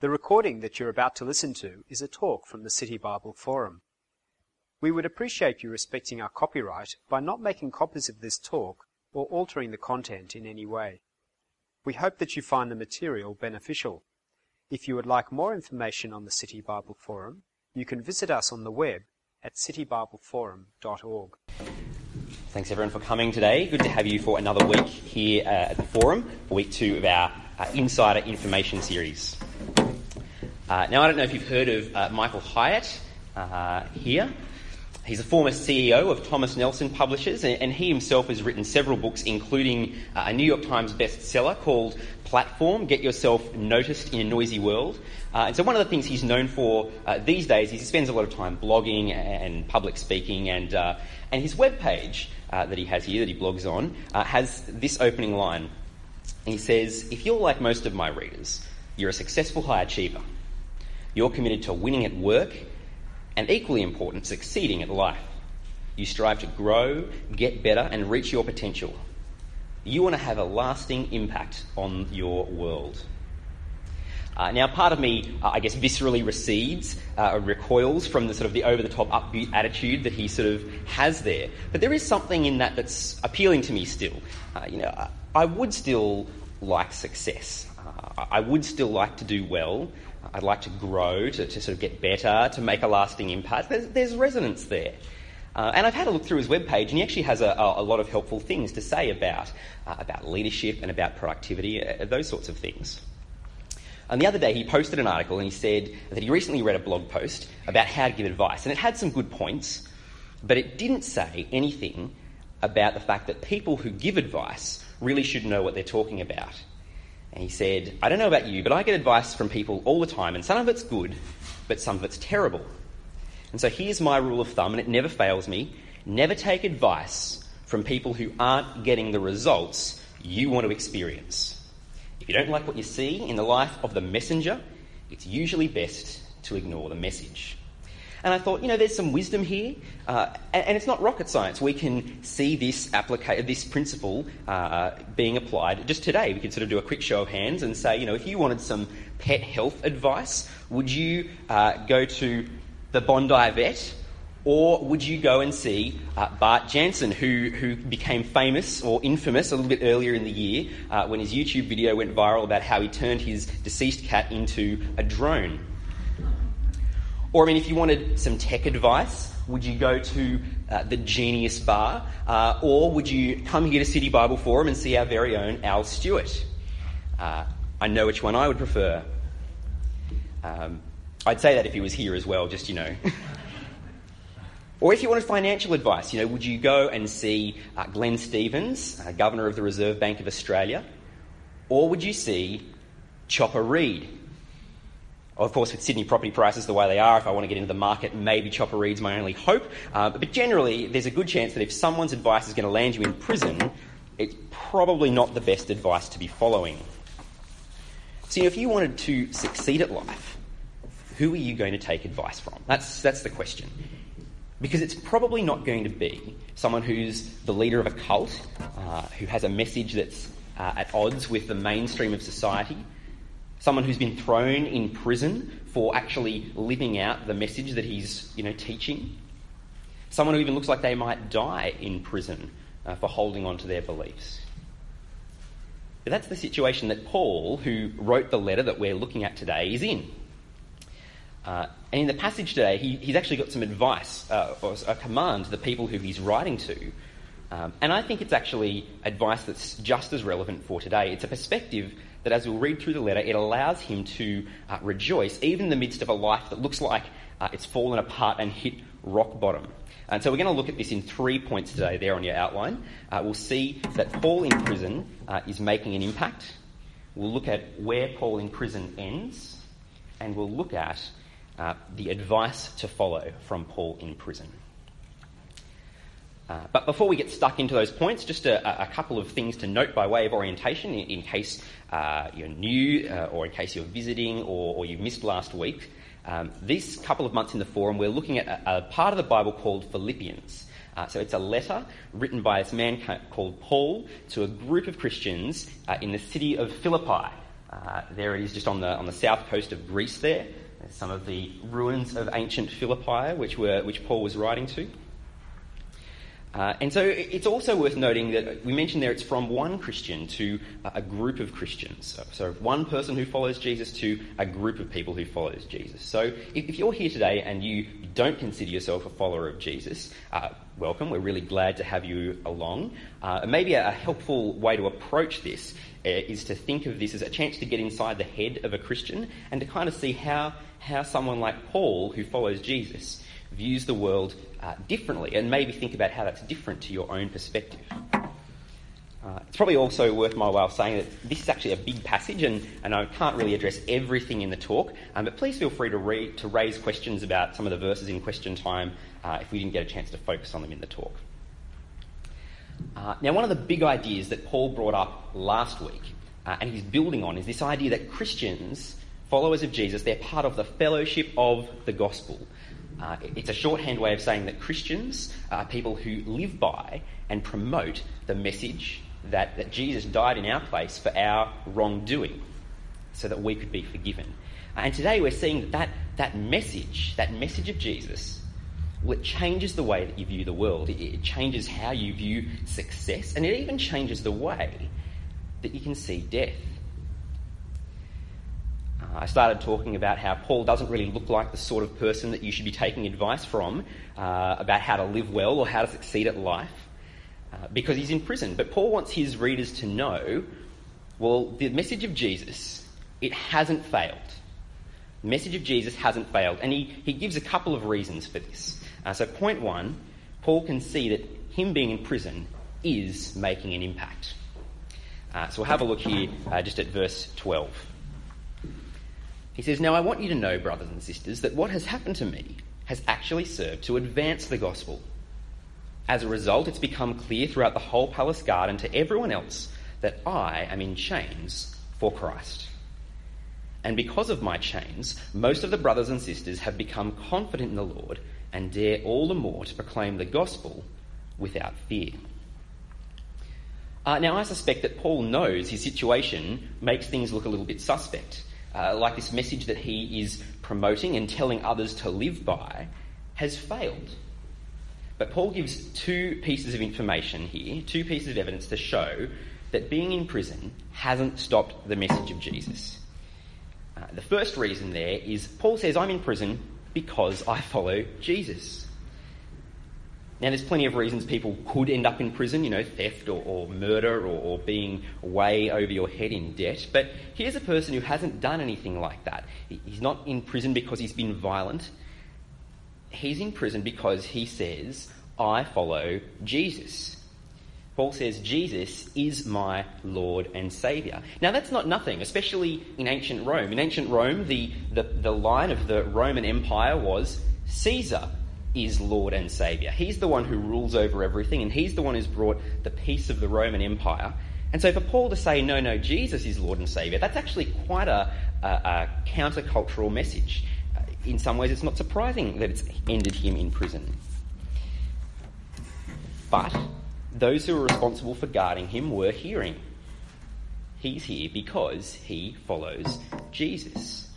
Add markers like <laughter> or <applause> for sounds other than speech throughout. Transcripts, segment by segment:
The recording that you're about to listen to is a talk from the City Bible Forum. We would appreciate you respecting our copyright by not making copies of this talk or altering the content in any way. We hope that you find the material beneficial. If you would like more information on the City Bible Forum, you can visit us on the web at citybibleforum.org. Thanks everyone for coming today. Good to have you for another week here uh, at the forum, for week two of our uh, Insider Information series. Uh, now, I don't know if you've heard of uh, Michael Hyatt uh, here. He's a former CEO of Thomas Nelson Publishers, and, and he himself has written several books, including uh, a New York Times bestseller called Platform Get Yourself Noticed in a Noisy World. Uh, and so, one of the things he's known for these days is he spends a lot of time blogging and public speaking, and, and his webpage uh, that he has here, that he blogs on, has this opening line. He says, If you're like most of my readers, you're a successful high achiever. You're committed to winning at work and, equally important, succeeding at life. You strive to grow, get better, and reach your potential. You want to have a lasting impact on your world. Uh, now, part of me, uh, I guess, viscerally recedes uh, recoils from the sort of the over-the-top upbeat attitude that he sort of has there. But there is something in that that's appealing to me still. Uh, you know, I, I, would still like success. Uh, I would still like to do well. I'd like to grow, to, to sort of get better, to make a lasting impact. There's, there's resonance there. Uh, and I've had a look through his webpage, and he actually has a, a, a lot of helpful things to say about, uh, about leadership and about productivity, uh, those sorts of things. And the other day, he posted an article and he said that he recently read a blog post about how to give advice. And it had some good points, but it didn't say anything about the fact that people who give advice really should know what they're talking about. And he said, I don't know about you, but I get advice from people all the time, and some of it's good, but some of it's terrible. And so here's my rule of thumb, and it never fails me never take advice from people who aren't getting the results you want to experience. If you don't like what you see in the life of the messenger, it's usually best to ignore the message. And I thought, you know, there's some wisdom here, uh, and, it's not rocket science. We can see this applica- this principle uh, being applied just today. We could sort of do a quick show of hands and say, you know, if you wanted some pet health advice, would you uh, go to the Bondi vet, or would you go and see uh, Bart Jansen, who, who became famous or infamous a little bit earlier in the year uh, when his YouTube video went viral about how he turned his deceased cat into a drone? Or, I mean, if you wanted some tech advice, would you go to uh, the Genius Bar? Uh, or would you come here to City Bible Forum and see our very own Al Stewart? Uh, I know which one I would prefer. Um, I'd say that if he was here as well, just, you know. <laughs> or if you wanted financial advice, you know, would you go and see uh, Glenn Stevens, uh, Governor of the Reserve Bank of Australia? Or would you see Chopper Read, of course, with Sydney property prices the way they are, if I want to get into the market, maybe Chopper Read's my only hope. Uh, but generally, there's a good chance that if someone's advice is going to land you in prison, it's probably not the best advice to be following. So, if you wanted to succeed at life, who are you going to take advice from? That's, that's the question. Because it's probably not going to be someone who's the leader of a cult, uh, who has a message that's uh, at odds with the mainstream of society, someone who's been thrown in prison for actually living out the message that he's you know, teaching, someone who even looks like they might die in prison uh, for holding on to their beliefs. But that's the situation that Paul, who wrote the letter that we're looking at today, is in. Uh, and in the passage today, he, he's actually got some advice uh, or a command to the people who he's writing to. Um, and I think it's actually advice that's just as relevant for today. It's a perspective that as we'll read through the letter, it allows him to uh, rejoice even in the midst of a life that looks like uh, it's fallen apart and hit rock bottom. And so we're going to look at this in three points today, there on your outline. Uh, we'll see that Paul in prison uh, is making an impact. We'll look at where Paul in prison ends. And we'll look at uh, the advice to follow from Paul in prison. Uh, but before we get stuck into those points, just a, a, couple of things to note by way of orientation in, in case uh, you're new uh, or in case you're visiting or, or you missed last week. Um, this couple of months in the forum, we're looking at a, a part of the Bible called Philippians. Uh, so it's a letter written by this man called Paul to a group of Christians uh, in the city of Philippi. There it is, just on the on the south coast of Greece. There, There's some of the ruins of ancient Philippi, which were which Paul was writing to. Uh, and so it's also worth noting that we mentioned there it's from one Christian to a group of Christians. So, one person who follows Jesus to a group of people who follows Jesus. So if, you're here today and you don't consider yourself a follower of Jesus, uh, welcome. We're really glad to have you along. Uh, maybe a, a, helpful way to approach this uh, is to think of this as a chance to get inside the head of a Christian and to kind of see how, how someone like Paul, who follows Jesus, views the world uh, differently and maybe think about how that's different to your own perspective. Uh, it's probably also worth my while saying that this is actually a big passage and, and I can't really address everything in the talk, um, but please feel free to, read, to raise questions about some of the verses in question time uh, if we didn't get a chance to focus on them in the talk. Uh, now, one of the big ideas that Paul brought up last week, uh, and he's building on, is this idea that Christians, followers of Jesus, they're part of the fellowship of the gospel. Uh, it's a shorthand way of saying that Christians are people who live by and promote the message that, that Jesus died in our place for our wrongdoing so that we could be forgiven. Uh, and today we're seeing that, that that message, that message of Jesus, well, it changes the way that you view the world. It, it changes how you view success, and it even changes the way that you can see death. I started talking about how Paul doesn't really look like the sort of person that you should be taking advice from uh, about how to live well or how to succeed at life uh, because he's in prison. But Paul wants his readers to know well, the message of Jesus, it hasn't failed. The message of Jesus hasn't failed. And he, he gives a couple of reasons for this. Uh, so, point one, Paul can see that him being in prison is making an impact. Uh, so, we'll have a look here uh, just at verse 12. He says, Now I want you to know, brothers and sisters, that what has happened to me has actually served to advance the gospel. As a result, it's become clear throughout the whole palace guard and to everyone else that I am in chains for Christ. And because of my chains, most of the brothers and sisters have become confident in the Lord and dare all the more to proclaim the gospel without fear. Uh, now, I suspect that Paul knows his situation makes things look a little bit suspect uh, like this message that he is promoting and telling others to live by, has failed. But Paul gives two pieces of information here, two pieces of evidence to show that being in prison hasn't stopped the message of Jesus. Uh, the first reason there is Paul says, I'm in prison because I follow Jesus. Now, there's plenty of reasons people could end up in prison, you know, theft or, or murder or, or, being way over your head in debt. But here's a person who hasn't done anything like that. He's not in prison because he's been violent. He's in prison because he says, I follow Jesus. Paul says, Jesus is my Lord and Saviour. Now, that's not nothing, especially in ancient Rome. In ancient Rome, the, the, the line of the Roman Empire was Caesar is Lord and Saviour. He's the one who rules over everything, and he's the one who's brought the peace of the Roman Empire. And so for Paul to say, no, no, Jesus is Lord and Saviour, that's actually quite a, a, a countercultural message. Uh, in some ways, it's not surprising that it's ended him in prison. But those who were responsible for guarding him were hearing. He's here because he follows Jesus.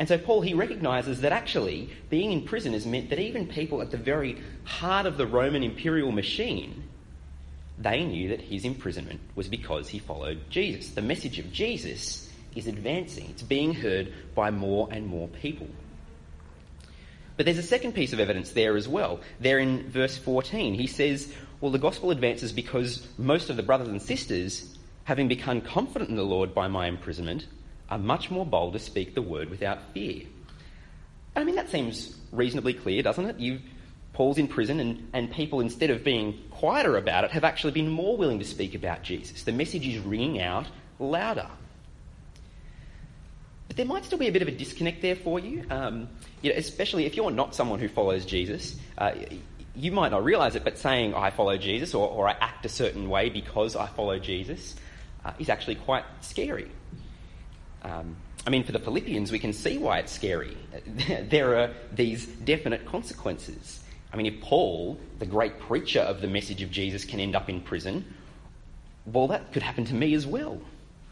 And so Paul, he recognises that actually being in prison has meant that even people at the very heart of the Roman imperial machine, they knew that his imprisonment was because he followed Jesus. The message of Jesus is advancing. It's being heard by more and more people. But there's a second piece of evidence there as well. There in verse 14, he says, Well, the gospel advances because most of the brothers and sisters, having become confident in the Lord by my imprisonment, are much more bold to speak the word without fear. I mean, that seems reasonably clear, doesn't it? You, Paul's in prison, and, and people, instead of being quieter about it, have actually been more willing to speak about Jesus. The message is ringing out louder. But there might still be a bit of a disconnect there for you, um, you know, especially if you're not someone who follows Jesus. Uh, you might not realise it, but saying I follow Jesus or, or, I act a certain way because I follow Jesus uh, is actually quite scary. Um, I mean, for the Philippians, we can see why it's scary. <laughs> there are these definite consequences. I mean, if Paul, the great preacher of the message of Jesus, can end up in prison, well, that could happen to me as well.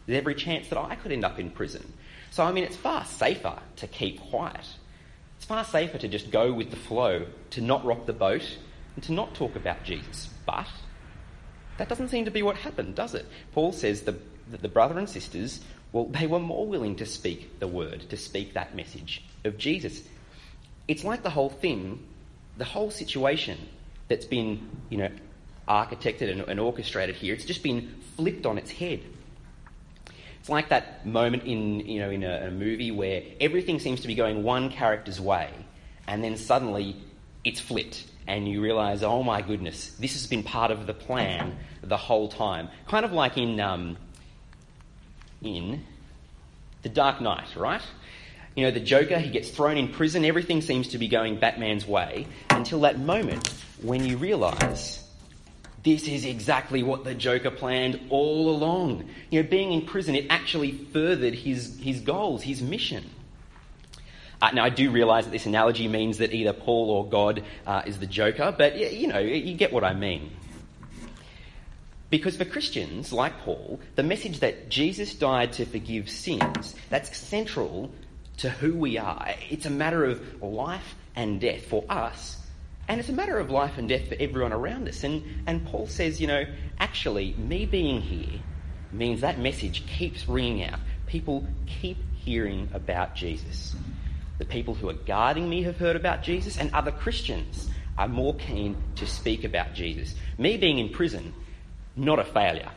There's every chance that I could end up in prison. So, I mean, it's far safer to keep quiet. It's far safer to just go with the flow, to not rock the boat, and to not talk about Jesus. But that doesn't seem to be what happened, does it? Paul says the, that the brother and sisters, well, they were more willing to speak the word, to speak that message of Jesus. It's like the whole thing, the whole situation that's been, you know, architected and, and orchestrated here, it's just been flipped on its head. It's like that moment in, you know, in a, a movie where everything seems to be going one character's way, and then suddenly it's flipped and you realise, oh my goodness, this has been part of the plan the whole time. Kind of like in um, in The Dark Knight, right? You know, the Joker, he gets thrown in prison, everything seems to be going Batman's way until that moment when you realise this is exactly what the Joker planned all along. You know, being in prison, it actually furthered his, his goals, his mission. Uh, now, I do realise that this analogy means that either Paul or God uh, is the Joker, but you know, you get what I mean. Because for Christians, like Paul, the message that Jesus died to forgive sins, that's central to who we are. It's a matter of life and death for us, and it's a matter of life and death for everyone around us. And, and Paul says, you know, actually, me being here means that message keeps ringing out. People keep hearing about Jesus. The people who are guarding me have heard about Jesus, and other Christians are more keen to speak about Jesus. Me being in prison, not a failure,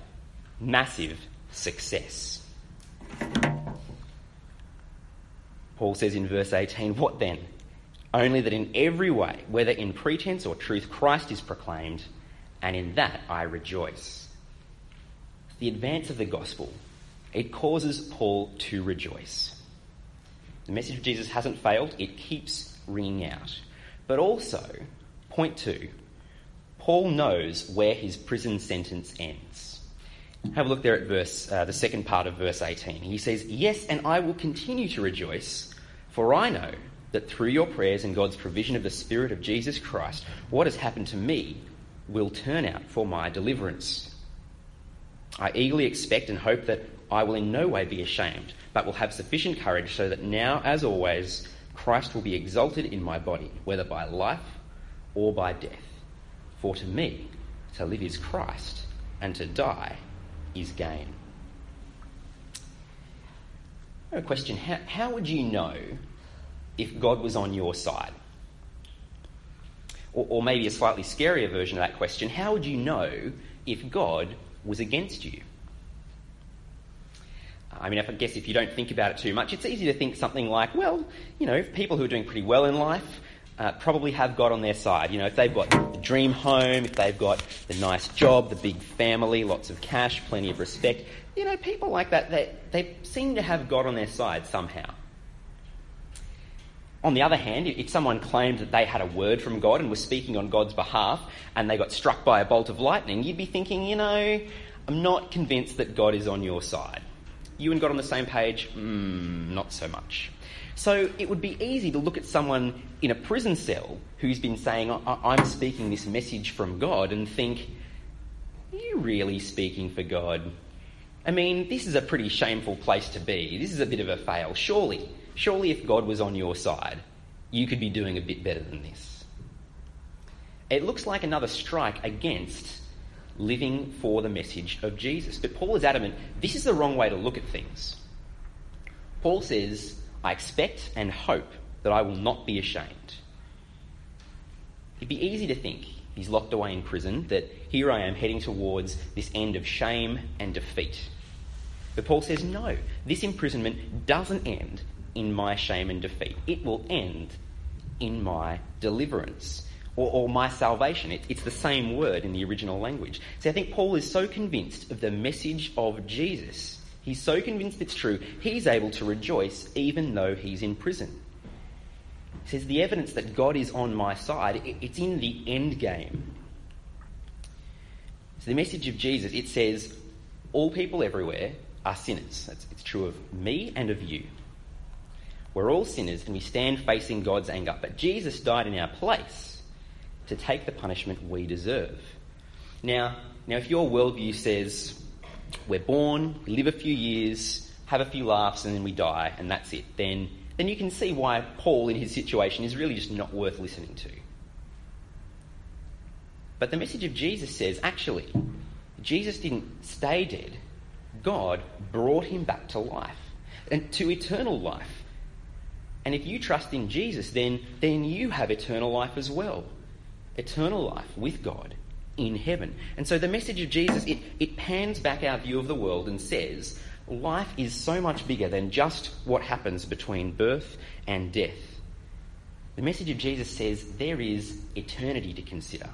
massive success. Paul says in verse 18, What then? Only that in every way, whether in pretense or truth, Christ is proclaimed, and in that I rejoice. The advance of the gospel, it causes Paul to rejoice. The message of Jesus hasn't failed, it keeps ringing out. But also, point two, Paul knows where his prison sentence ends. Have a look there at verse, uh, the second part of verse 18. He says, Yes, and I will continue to rejoice, for I know that through your prayers and God's provision of the Spirit of Jesus Christ, what has happened to me will turn out for my deliverance. I eagerly expect and hope that I will in no way be ashamed but will have sufficient courage so that now, as always, Christ will be exalted in my body, whether by life or by death. For to me, to live is Christ, and to die is gain. A question how, how would you know if God was on your side? Or, or maybe a slightly scarier version of that question how would you know if God was against you? I mean, I guess if you don't think about it too much, it's easy to think something like, well, you know, people who are doing pretty well in life uh, probably have God on their side. You know, if they've got dream home, if they've got the nice job, the big family, lots of cash, plenty of respect, you know, people like that, they, they seem to have God on their side somehow. On the other hand, if someone claimed that they had a word from God and was speaking on God's behalf and they got struck by a bolt of lightning, you'd be thinking, you know, I'm not convinced that God is on your side you and God on the same page? Mm, not so much. So it would be easy to look at someone in a prison cell who's been saying, I'm speaking this message from God, and think, Are you really speaking for God? I mean, this is a pretty shameful place to be. This is a bit of a fail. Surely, surely if God was on your side, you could be doing a bit better than this. It looks like another strike against living for the message of Jesus. But Paul is adamant this is the wrong way to look at things. Paul says, I expect and hope that I will not be ashamed. It'd be easy to think he's locked away in prison, that here I am heading towards this end of shame and defeat. But Paul says, no, this imprisonment doesn't end in my shame and defeat. It will end in my deliverance or, or my salvation. It, it's the same word in the original language. See, I think Paul is so convinced of the message of Jesus. He's so convinced it's true, he's able to rejoice even though he's in prison. He says, The evidence that God is on my side, it's in the end game. So the message of Jesus, it says, All people everywhere are sinners. It's true of me and of you. We're all sinners and we stand facing God's anger. But Jesus died in our place to take the punishment we deserve. Now, now if your worldview says, we're born, we live a few years, have a few laughs, and then we die, and that's it, then, then you can see why Paul, in his situation, is really just not worth listening to. But the message of Jesus says actually, Jesus didn't stay dead, God brought him back to life, and to eternal life. And if you trust in Jesus, then, then you have eternal life as well. Eternal life with God in heaven. And so the message of Jesus, it, it pans back our view of the world and says, life is so much bigger than just what happens between birth and death. The message of Jesus says there is eternity to consider.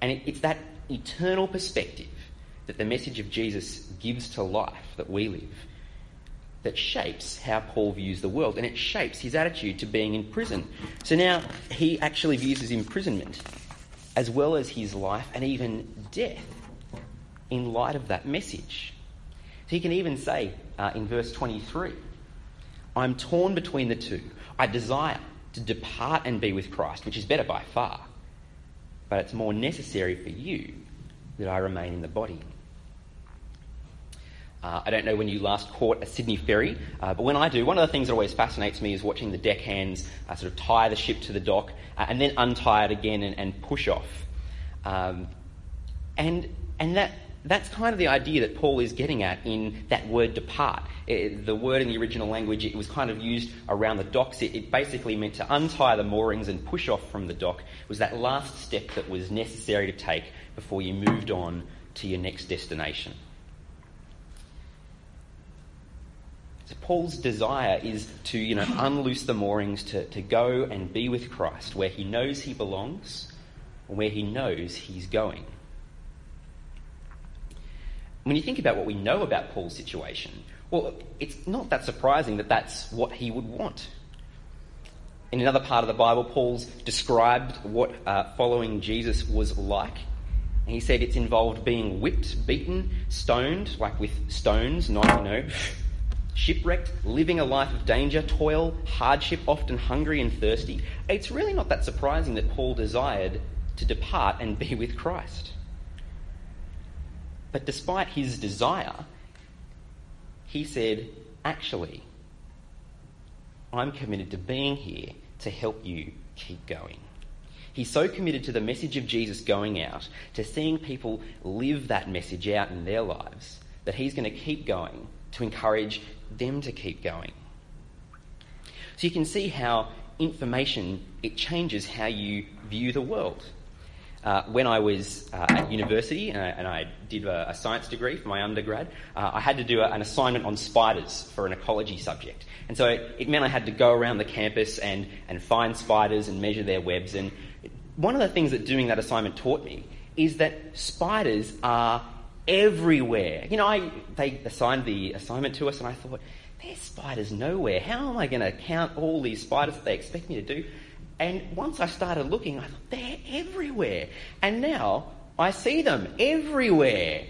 And it, it's that eternal perspective that the message of Jesus gives to life that we live that shapes how Paul views the world and it shapes his attitude to being in prison. So now he actually views his imprisonment as well as his life and even death in light of that message. So he can even say uh, in verse 23 I'm torn between the two. I desire to depart and be with Christ, which is better by far, but it's more necessary for you that I remain in the body. Uh, I don't know when you last caught a Sydney ferry, uh, but when I do, one of the things that always fascinates me is watching the deckhands uh, sort of tie the ship to the dock uh, and then untie it again and, and push off. Um, and and that, that's kind of the idea that Paul is getting at in that word depart. It, the word in the original language, it was kind of used around the docks. It, it basically meant to untie the moorings and push off from the dock. It was that last step that was necessary to take before you moved on to your next destination. So Paul's desire is to, you know, unloose the moorings, to, to go and be with Christ, where he knows he belongs, where he knows he's going. When you think about what we know about Paul's situation, well, it's not that surprising that that's what he would want. In another part of the Bible, Paul's described what uh, following Jesus was like. And he said it's involved being whipped, beaten, stoned, like with stones, not, you know, shipwrecked, living a life of danger, toil, hardship, often hungry and thirsty, it's really not that surprising that Paul desired to depart and be with Christ. But despite his desire, he said, Actually, I'm committed to being here to help you keep going. He's so committed to the message of Jesus going out, to seeing people live that message out in their lives, that he's going to keep going to encourage them to keep going. So you can see how information it changes how you view the world. Uh, when I was uh, at university and I, and I did a, a, science degree for my undergrad, uh, I had to do a, an assignment on spiders for an ecology subject. And so it, it, meant I had to go around the campus and, and find spiders and measure their webs. And one of the things that doing that assignment taught me is that spiders are everywhere. You know, I, they assigned the assignment to us, and I thought, there's spiders nowhere. How am I going to count all these spiders that they expect me to do? And once I started looking, I thought, they're everywhere. And now I see them everywhere.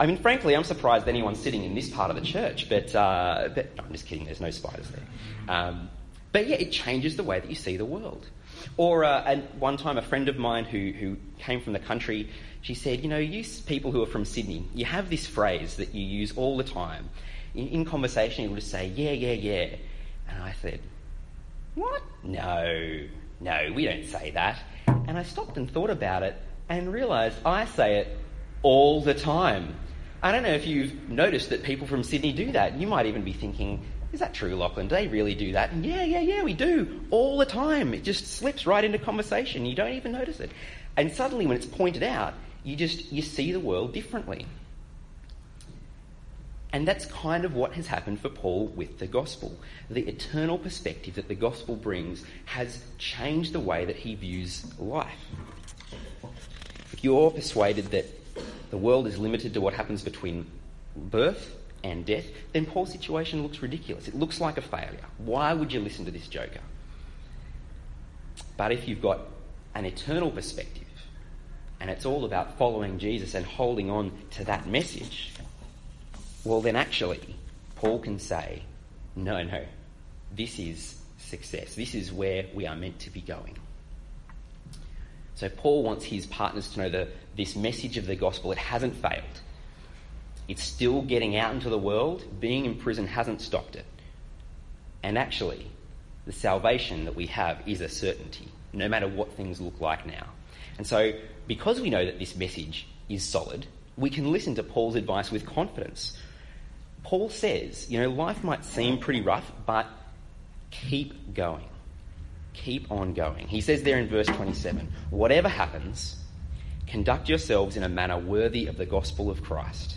I mean, frankly, I'm surprised anyone's sitting in this part of the church, but, uh, but no, I'm just kidding, there's no spiders there. Um, but yeah, it changes the way that you see the world. Or uh, and one time, a friend of mine who, who came from the country she said, You know, you people who are from Sydney, you have this phrase that you use all the time. In, in conversation, you will just say, Yeah, yeah, yeah. And I said, What? No, no, we don't say that. And I stopped and thought about it and realised I say it all the time. I don't know if you've noticed that people from Sydney do that. You might even be thinking, is that true, Lachlan? Do they really do that? And yeah, yeah, yeah, we do. All the time. It just slips right into conversation. You don't even notice it. And suddenly when it's pointed out, you just you see the world differently. And that's kind of what has happened for Paul with the gospel. The eternal perspective that the gospel brings has changed the way that he views life. If you're persuaded that the world is limited to what happens between birth and death, then Paul's situation looks ridiculous. It looks like a failure. Why would you listen to this joker? But if you've got an eternal perspective, and it's all about following Jesus and holding on to that message, well, then actually, Paul can say, no, no, this is success. This is where we are meant to be going. So Paul wants his partners to know that this message of the gospel, it hasn't failed. It's still getting out into the world. Being in prison hasn't stopped it. And actually, the salvation that we have is a certainty, no matter what things look like now. And so, because we know that this message is solid, we can listen to Paul's advice with confidence. Paul says, you know, life might seem pretty rough, but keep going. Keep on going. He says there in verse 27 whatever happens, conduct yourselves in a manner worthy of the gospel of Christ.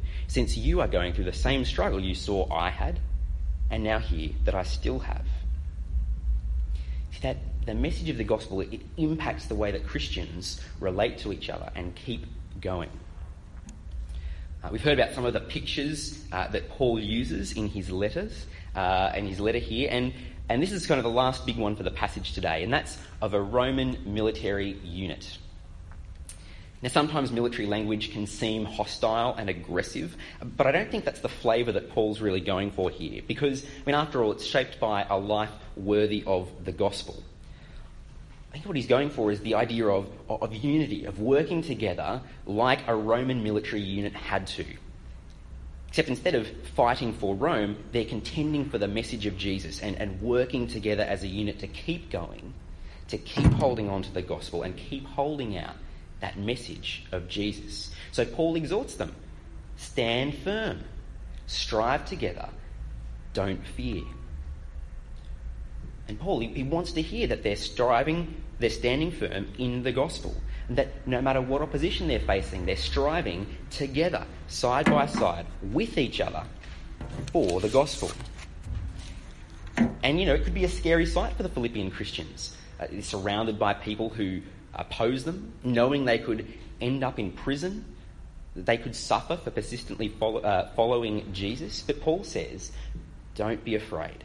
since you are going through the same struggle you saw I had, and now hear that I still have. See, that the message of the gospel, it impacts the way that Christians relate to each other and keep going. Uh, we've heard about some of the pictures uh, that Paul uses in his letters, uh, and his letter here, and, and this is kind of the last big one for the passage today, and that's of a Roman military unit. Now, sometimes military language can seem hostile and aggressive, but I don't think that's the flavour that Paul's really going for here, because, I mean, after all, it's shaped by a life worthy of the gospel. I think what he's going for is the idea of, of unity, of working together like a Roman military unit had to. Except instead of fighting for Rome, they're contending for the message of Jesus and, and working together as a unit to keep going, to keep holding on to the gospel and keep holding out that message of Jesus. So Paul exhorts them stand firm, strive together, don't fear. And Paul, he, wants to hear that they're striving, they're standing firm in the gospel. And that no matter what opposition they're facing, they're striving together, side by side, with each other for the gospel. And you know, it could be a scary sight for the Philippian Christians. Uh, surrounded by people who oppose them, knowing they could end up in prison, they could suffer for persistently follow, uh, following Jesus. But Paul says, don't be afraid.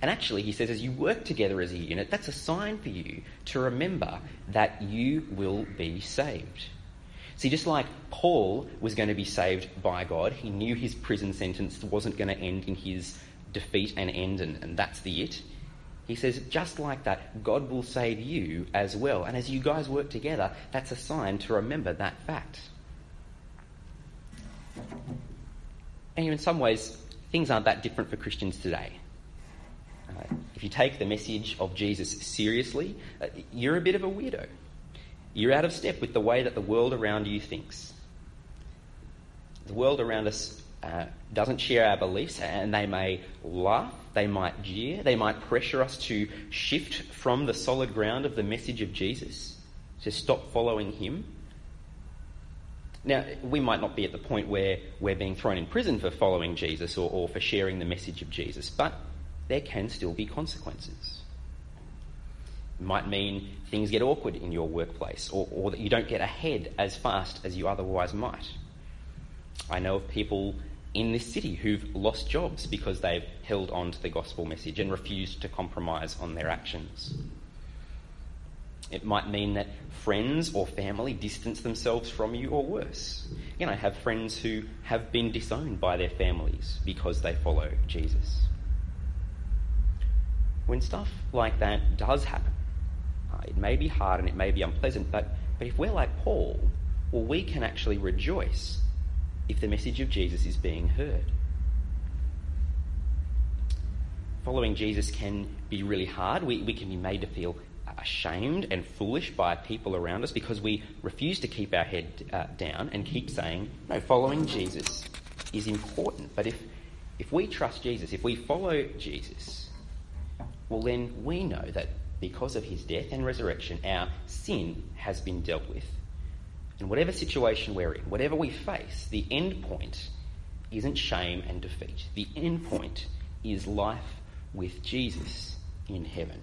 And actually, he says, as you work together as a unit, that's a sign for you to remember that you will be saved. See, just like Paul was going to be saved by God, he knew his prison sentence wasn't going to end in his defeat and end, and, and that's the it. He says, just like that, God will save you as well. And as you guys work together, that's a sign to remember that fact. And in some ways, things aren't that different for Christians today. Uh, if you take the message of Jesus seriously, uh, you're a bit of a weirdo. You're out of step with the way that the world around you thinks. The world around us uh, doesn't share our beliefs, and they may laugh, they might jeer, they might pressure us to shift from the solid ground of the message of Jesus, to stop following Him. Now, we might not be at the point where we're being thrown in prison for following Jesus or, or for sharing the message of Jesus, but there can still be consequences. It might mean things get awkward in your workplace or, or that you don't get ahead as fast as you otherwise might. I know of people in this city who've lost jobs because they've held on to the gospel message and refused to compromise on their actions. It might mean that friends or family distance themselves from you, or worse. You know, I have friends who have been disowned by their families because they follow Jesus. When stuff like that does happen, uh, it may be hard and it may be unpleasant, but, but if we're like Paul, well, we can actually rejoice if the message of Jesus is being heard. Following Jesus can be really hard. We, we can be made to feel ashamed and foolish by people around us because we refuse to keep our head uh, down and keep saying, no, following Jesus is important. But if, if we trust Jesus, if we follow Jesus, well, then we know that because of his death and resurrection, our sin has been dealt with in whatever situation we're in, whatever we face, the end point isn't shame and defeat. The end point is life with Jesus in heaven.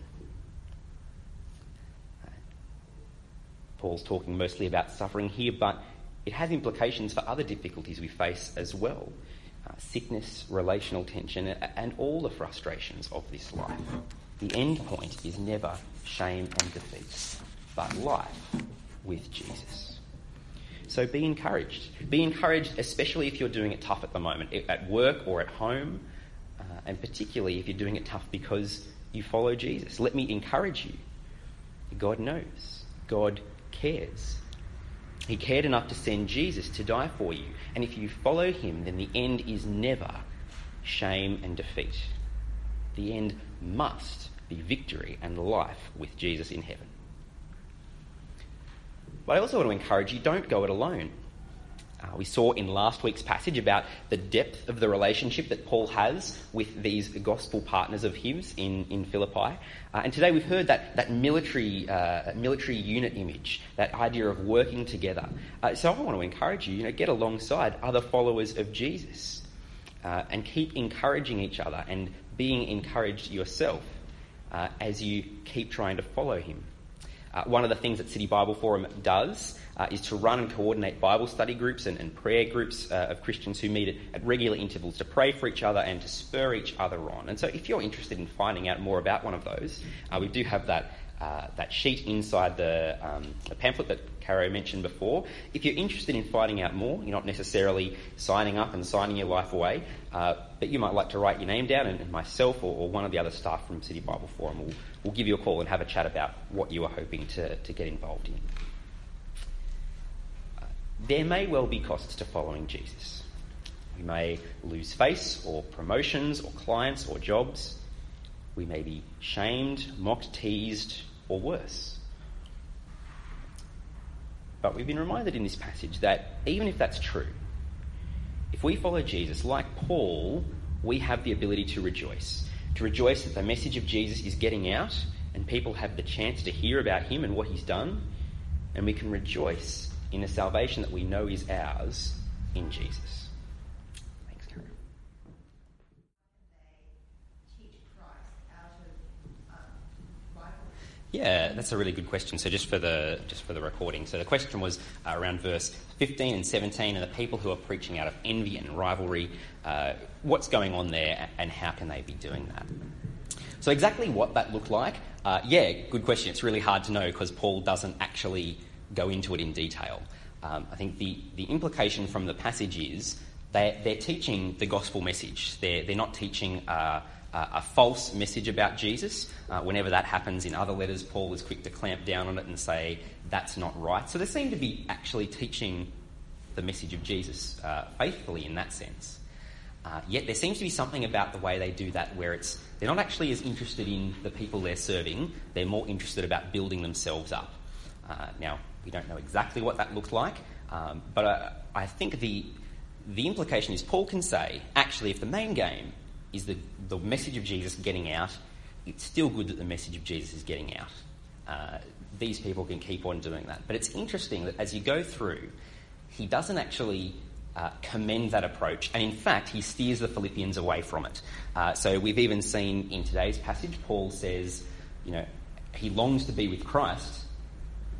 Paul's talking mostly about suffering here, but it has implications for other difficulties we face as well. uh, sickness, relational tension, and all the frustrations of this life. The end point is never shame and defeat, but life with Jesus. So be encouraged. Be encouraged, especially if you're doing it tough at the moment, at work or at home, uh, and particularly if you're doing it tough because you follow Jesus. Let me encourage you. God knows. God cares. He cared enough to send Jesus to die for you. And if you follow him, then the end is never shame and defeat. The end must be victory and life with Jesus in heaven. But I also want to encourage you don't go it alone. Uh, we saw in last week's passage about the depth of the relationship that Paul has with these gospel partners of his in, in Philippi. Uh, and today we've heard that, that military, uh, military unit image, that idea of working together. Uh, so I want to encourage you, you know, get alongside other followers of Jesus uh, and keep encouraging each other and being encouraged yourself uh, as you keep trying to follow him. Uh, one of the things that City Bible Forum does uh, is to run and coordinate Bible study groups and, and prayer groups uh, of Christians who meet at, at, regular intervals to pray for each other and to spur each other on. And so, if you're interested in finding out more about one of those, uh, we do have that. Uh, that sheet inside the, um, the, pamphlet that Caro mentioned before. If you're interested in finding out more, you're not necessarily signing up and signing your life away, uh, but you might like to write your name down, and, and myself or, or, one of the other staff from City Bible Forum will, will give you a call and have a chat about what you are hoping to, to get involved in. There may well be costs to following Jesus. We may lose face or promotions or clients or jobs. We may be shamed, mocked, teased, or worse. But we've been reminded in this passage that even if that's true, if we follow Jesus, like Paul, we have the ability to rejoice. To rejoice that the message of Jesus is getting out and people have the chance to hear about him and what he's done. And we can rejoice in the salvation that we know is ours in Jesus. Thanks, Karen. Yeah, that's a really good question. So just for the just for the recording, so the question was uh, around verse 15 and 17, and the people who are preaching out of envy and rivalry. Uh, what's going on there, and how can they be doing that? So exactly what that looked like, uh, yeah, good question. It's really hard to know because Paul doesn't actually go into it in detail. Um, I think the, the implication from the passage is they, they're teaching the gospel message. They're, they're not teaching a, a false message about Jesus. Uh, whenever that happens in other letters, Paul is quick to clamp down on it and say that's not right. So they seem to be actually teaching the message of Jesus uh, faithfully in that sense. Uh, yet there seems to be something about the way they do that where it's they're not actually as interested in the people they're serving, they're more interested about building themselves up. Uh, now, we don't know exactly what that looked like, um, but uh, I think the, the implication is Paul can say, actually, if the main game is the, the message of Jesus getting out, it's still good that the message of Jesus is getting out. Uh, these people can keep on doing that. But it's interesting that as you go through, he doesn't actually uh, commend that approach, and in fact, he steers the Philippians away from it. Uh, so we've even seen in today's passage, Paul says, you know, he longs to be with Christ,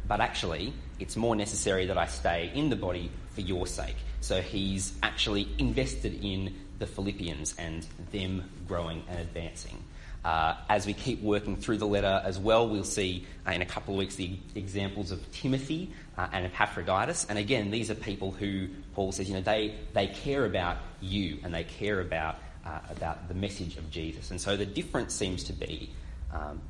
but actually, it's more necessary that I stay in the body for your sake. So he's actually invested in the Philippians and them growing and advancing. Uh, as we keep working through the letter as well, we'll see uh, in a couple of weeks the examples of Timothy uh, and Epaphroditus. And again, these are people who Paul says, you know, they, they care about you and they care about, uh, about the message of Jesus. And so the difference seems to be um,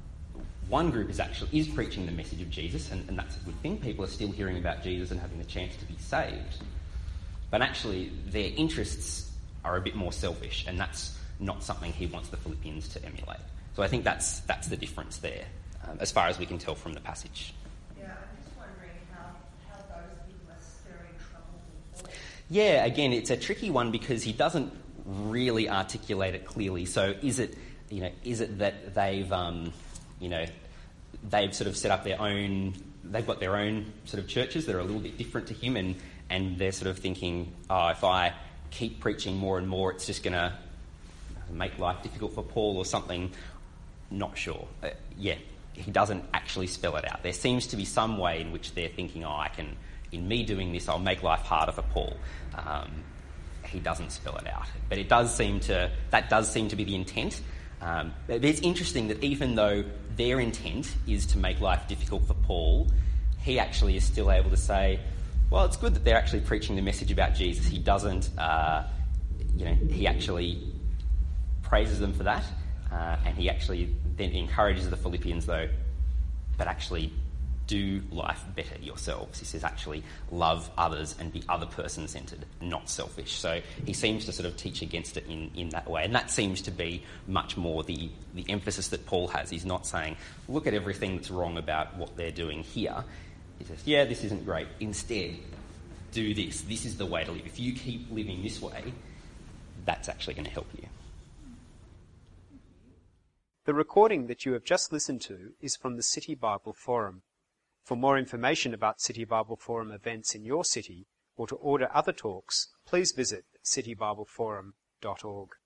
one group is actually is preaching the message of Jesus, and, and that's a good thing. People are still hearing about Jesus and having the chance to be saved. But actually, their interests are a bit more selfish, and that's not something he wants the Philippians to emulate. So I think that's that's the difference there, um, as far as we can tell from the passage. Yeah, I'm just wondering how, how those people are stirring trouble. Yeah, again, it's a tricky one because he doesn't really articulate it clearly. So is it, you know, is it that they've um, you know, they've sort of set up their own, they've got their own sort of churches that are a little bit different to him, and, and they're sort of thinking, oh, if I keep preaching more and more, it's just going to make life difficult for Paul or something. Not sure. Uh, yeah, he doesn't actually spell it out. There seems to be some way in which they're thinking, oh, I can, in me doing this, I'll make life harder for Paul. Um, he doesn't spell it out. But it does seem to, that does seem to be the intent. Um, it's interesting that even though their intent is to make life difficult for Paul, he actually is still able to say, well, it's good that they're actually preaching the message about Jesus. He doesn't, uh, you know, he actually praises them for that, uh, and he actually then encourages the Philippians, though, but actually do life better yourselves. He says, actually, love others and be other person centered, not selfish. So he seems to sort of teach against it in, in that way. And that seems to be much more the, the emphasis that Paul has. He's not saying, look at everything that's wrong about what they're doing here. He says, yeah, this isn't great. Instead, do this. This is the way to live. If you keep living this way, that's actually going to help you. The recording that you have just listened to is from the City Bible Forum. For more information about City Bible Forum events in your city or to order other talks, please visit citybibleforum.org.